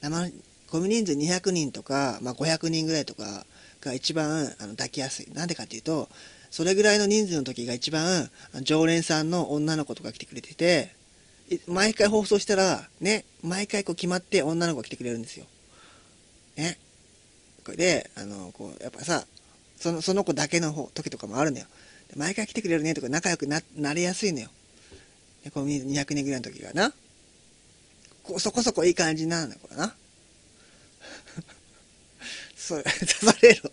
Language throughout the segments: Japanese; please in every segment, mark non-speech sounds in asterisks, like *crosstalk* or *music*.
生コミュ人数200人とか、まあ、500人ぐらいとかが一番あの抱きやすい。なんでかっていうとそれぐらいの人数の時が一番常連さんの女の子とか来てくれてて毎回放送したらね毎回こう決まって女の子が来てくれるんですよ。ね。これであのこうやっぱさそのその子だけの方時とかもあるのよ。毎回来てくれるねとか仲良くななりやすいのよ。コミュニ200人ぐらいの時がな。こそこそこいい感じなんだこれな *laughs* それ刺される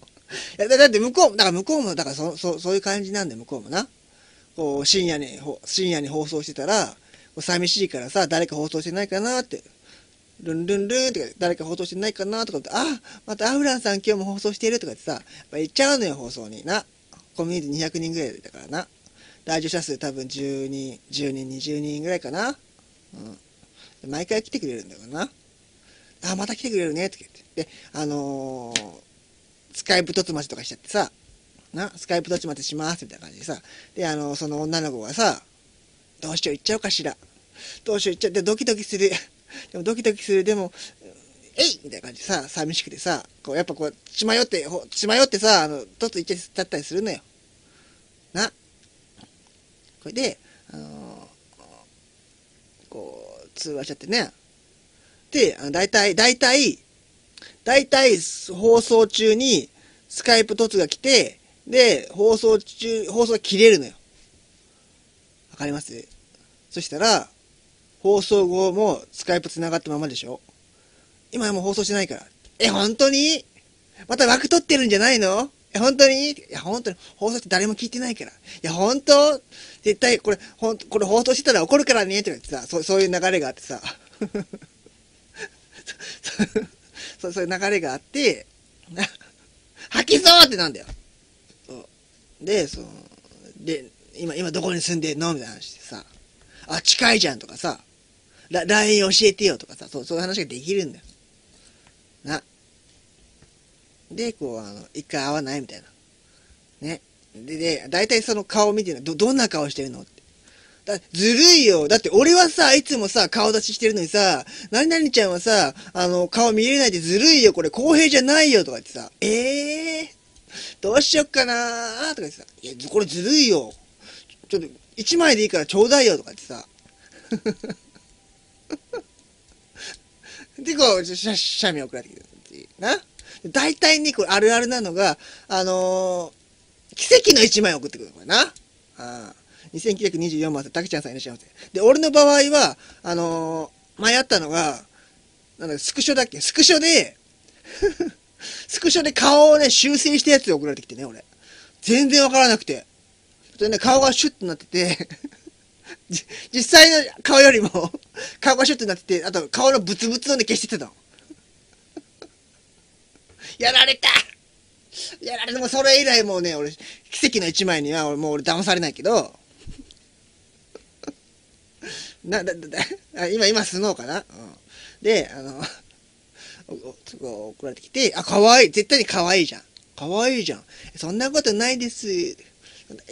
いやだって向こうだから向こうもだからそそそういう感じなんで向こうもなこう深夜に深夜に放送してたら寂しいからさ誰か放送してないかなってルンルンルンって誰か放送してないかなとかって、あ、またアフランさん今日も放送してるとかってさ、やっぱ言っちゃうのよ、放送にな。コミュニティ200人ぐらいだからな。来場者数多分10人、10人、20人ぐらいかな。うん。毎回来てくれるんだよな。あ、また来てくれるね、って言って。で、あのー、スカイプとつまちとかしちゃってさ、な、スカイプとつまちします、みたいな感じでさ。で、あのー、その女の子がさ、どうしよう行っちゃおうかしら。どうしよう行っちゃって、ドキドキする。*laughs* でもドキドキする、でも、えいみたいな感じでさ、寂しくてさ、こうやっぱこう、血迷って、血迷ってさ、あの、とっと行っちゃったりするのよ。な。これで、あのー、こう、通話しちゃってね。で、あの大体、大体、大体放送中にスカイプ突が来て、で、放送中、放送が切れるのよ。わかります？そしたら、放送後もスカイプ繋がったままでしょ今はもう放送してないから。え、本当に？また枠取ってるんじゃないの？え、本当にいや、本当に、放送って誰も聞いてないから。いや、本当絶対、これ、ほん、これ放送してたら怒るからね、って言ってさ、そう、そういう流れがあってさ。そう、そういう流れがあって、吐きそうってなんだよ。で、その、で、今、今どこに住んでんのみたいな話でさ、あ、近いじゃんとかさ、LINE 教えてよとかさ、そう、そういう話ができるんだよ。な。で、こう、あの、一回会わないみたいな。ね。で、で、大体その顔を見てるの、ど、どんな顔してるのって。だずるいよ。だって俺はさ、いつもさ、顔出ししてるのにさ、何々ちゃんはさ、あの、顔見れないでずるいよ。これ公平じゃないよ。とか言ってさ、ええー、どうしよっかなーとか言ってさ、いや、これずるいよ。ちょっと、一枚でいいからちょうだいよ。とか言ってさ。*laughs* で、こう、写メ送られてきるってな。大体に、これあるあるなのが、あのー、奇跡の一枚送ってくるこれな。あ2924番さん、たけちゃんさんいらっしゃいませ。で、俺の場合は、あのー、前あったのが、なんだ、スクショだっけ？スクショで *laughs* スクショで顔をね、修正したやつで送られてきてね、俺。全然わからなくて。そね、顔がシュッとなってて *laughs* 実際の顔よりも顔がシュッとなってて、あと顔のブツブツをね、消してたの。やられたやられてもそれ以来もうね、俺、奇跡の一枚には俺もう俺騙されないけど、*laughs* な、だ、だ、だ、今、今、スノーかな、うん、で、あの、送られてきて、あ、可愛いい絶対に可愛いいじゃん。可愛いいじゃん。そんなことないです。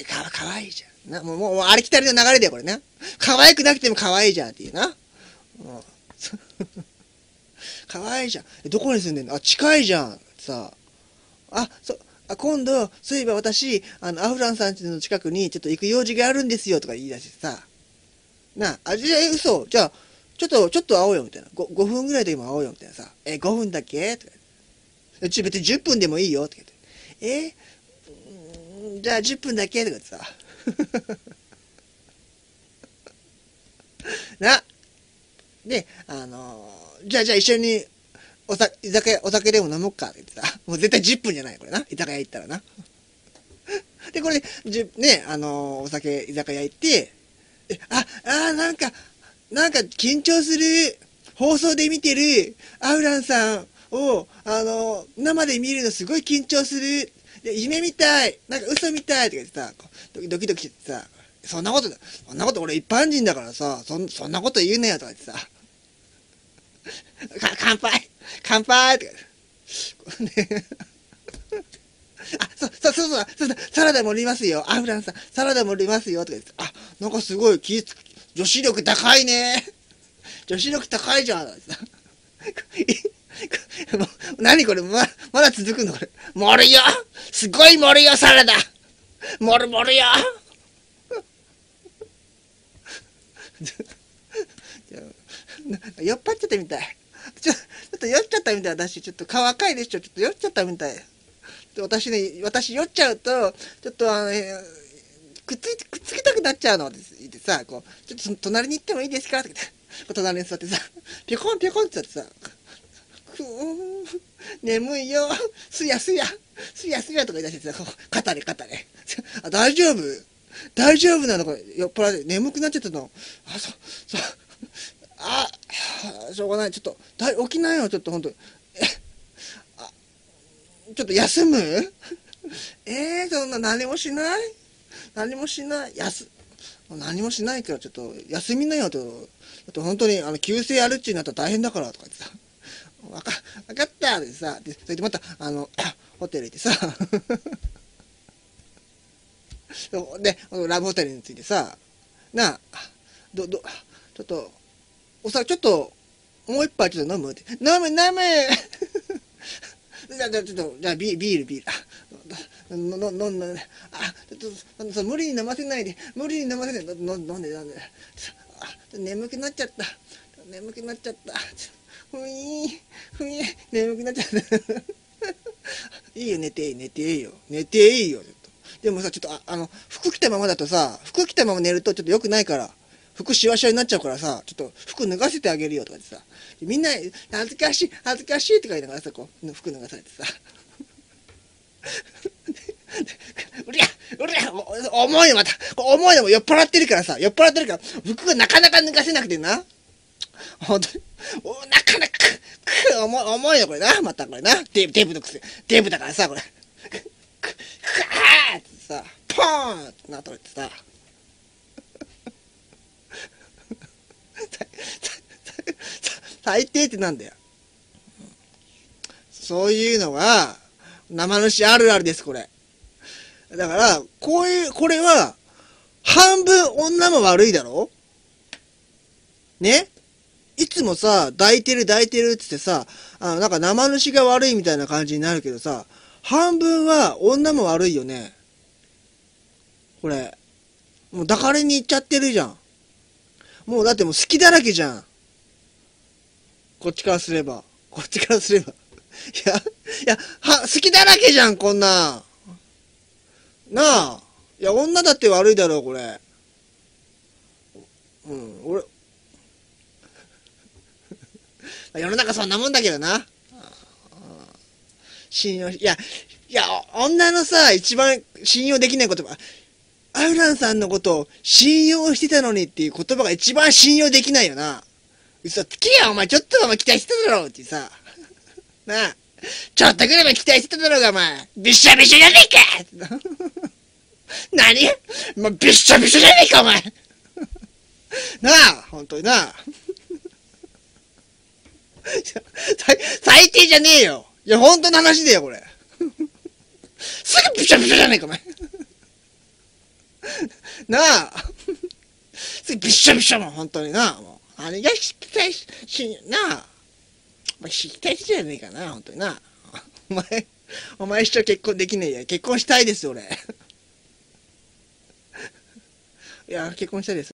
か、可愛いじゃん。な、もう、もう、ありきたりの流れだよ、これね。可愛くなくても可愛いいじゃんっていうな。うん。*laughs* 可愛いじゃん。えどこに住んでんの？あ、近いじゃん。さあ、あそ、あ、今度、そういえば私、あの、アフランさんちの近くにちょっと行く用事があるんですよとか言い出してさ。なあ、じゃあ、嘘。じゃあ、ちょっと、ちょっと会おうよ、みたいな。5, 5分ぐらいでも会おうよ、みたいなさ。え、5分だっけ？とか。ち別に10分でもいいよ、とか言って。え？じゃあ10分だけ？とかってさ。*laughs* な。で、あのー、じゃあじゃあ一緒におさ、居酒屋、お酒でも飲もうかって言ってさ。*laughs* もう絶対10分じゃない、これな。居酒屋行ったらな。*laughs* で、これ、じね、あのー、お酒、居酒屋行って、え、あ、あなんか、なんか緊張する。放送で見てるアウランさんを、あのー、生で見るのすごい緊張する。夢みたい。なんか嘘みたいとか言ってさ、ドキドキしてさ、そんなこと、そんなこと俺一般人だからさ、そんそんなこと言うねよとか言ってさ、*laughs* 乾杯乾杯とかあ、そ、そ、そうそう、そう、サラダ盛りますよ。アフランさん、サラダ盛りますよ。とか言って、あ、なんかすごい気女子力高いね。女子力高いじゃん。何これま、まだ続くのこれ。盛るよすごい盛るよ、サラダ盛る盛るよ酔っ払っちゃったみたい。ちょ、ょっと酔っちゃったみたい、私。ちょっと顔赤いでしょ。ちょっと酔っちゃったみたい。私ね、私酔っちゃうと、ちょっとあの、くっつい、くっつきたくなっちゃうの。でさ、こう、ちょっと隣に行ってもいいですか？って、隣に座ってさ、ぴょこんぴょこんってってさ、くー眠いよ、すやすや、すやすやとか言い出してさ、肩で肩で。あ、大丈夫？大丈夫なの？これ、酔っ払って眠くなっちゃったの。あ、そう、そう。あ、しょうがない。ちょっと、だ起きなよ、ちょっとほんと。え、あ、ちょっと休む？*laughs* えー、そんな何もしない？何もしない？休、何もしないからちょっと休みなよと。あと本当にあの急性アルチになったら大変だからとか言ってさ。わか、わかったでさ、で、それでまた、あの、*coughs* ホテル行ってさ、*laughs* で、ラブホテルについてさ、なあ、ど、ど、ちょっと、お酒ちょっと、もう一杯ちょっと飲むって。飲む飲むじゃあ、*laughs* ちょっと、じゃあビール、ビール。の、の、の、の、あ、ちょっと、無理に飲ませないで、無理に飲ませないで、飲んで、飲んで。あ、眠くなっちゃった。眠くなっちゃった。ふいふい眠くなっちゃった。*laughs* いいよ、寝ていい、寝ていいよ。寝ていいよ、でもさ、ちょっと、ああの、服着たままだとさ、服着たまま寝るとちょっと良くないから。服しわしわになっちゃうからさ、ちょっと服脱がせてあげるよとかってさ、みんな、恥ずかしい、恥ずかしいとか言いながらさ、こう、服脱がされてさ。*laughs* うりゃ、うりゃ、重いのまた、重いのも酔っ払ってるからさ、酔っ払ってるから、服がなかなか脱がせなくてな。本当に、なかなか、く、重い、重いのこれな、またこれな。デブ、デブのくせ、デブだからさ、これ。く、く、く、あーってさ、ポーンってなっとれてさ。最低ってなんだよ。そういうのは、生主あるあるです、これ。だから、こういう、これは、半分女も悪いだろ？ね？いつもさ、抱いてる抱いてるってってさ、あの、なんか生主が悪いみたいな感じになるけどさ、半分は女も悪いよね。これ。もう抱かれに行っちゃってるじゃん。もうだってもう好きだらけじゃん。こっちからすれば。こっちからすれば。いや、いや、は、好きだらけじゃん、こんな。なあ。いや、女だって悪いだろう、これ。うん、俺。*laughs* 世の中そんなもんだけどな。信用いや、いや、女のさ、一番信用できない言葉。アウランさんのことを信用してたのにっていう言葉が一番信用できないよな。嘘つきや、お前ちょっとお前期待してただろうってさ。*laughs* なあ。ちょっとぐらいは期待してただろうが、お前。びっしゃびしゃじゃねえか *laughs* 何もうびっしゃびしゃじゃねえか、お前。なあ、本当にな。*laughs* 最低じゃねえよ。いや、本当の話だよ、これ。すぐびしゃびしゃじゃねえか、お前。なあ。すぐびっしゃびしゃもん、本当にな。もあれが期待し、し、なあ。まあ、期待しじゃねえかな、ほんとにな。*laughs* お前、お前一生結婚できねえや。結婚したいです、俺。*laughs* いや、結婚したいです。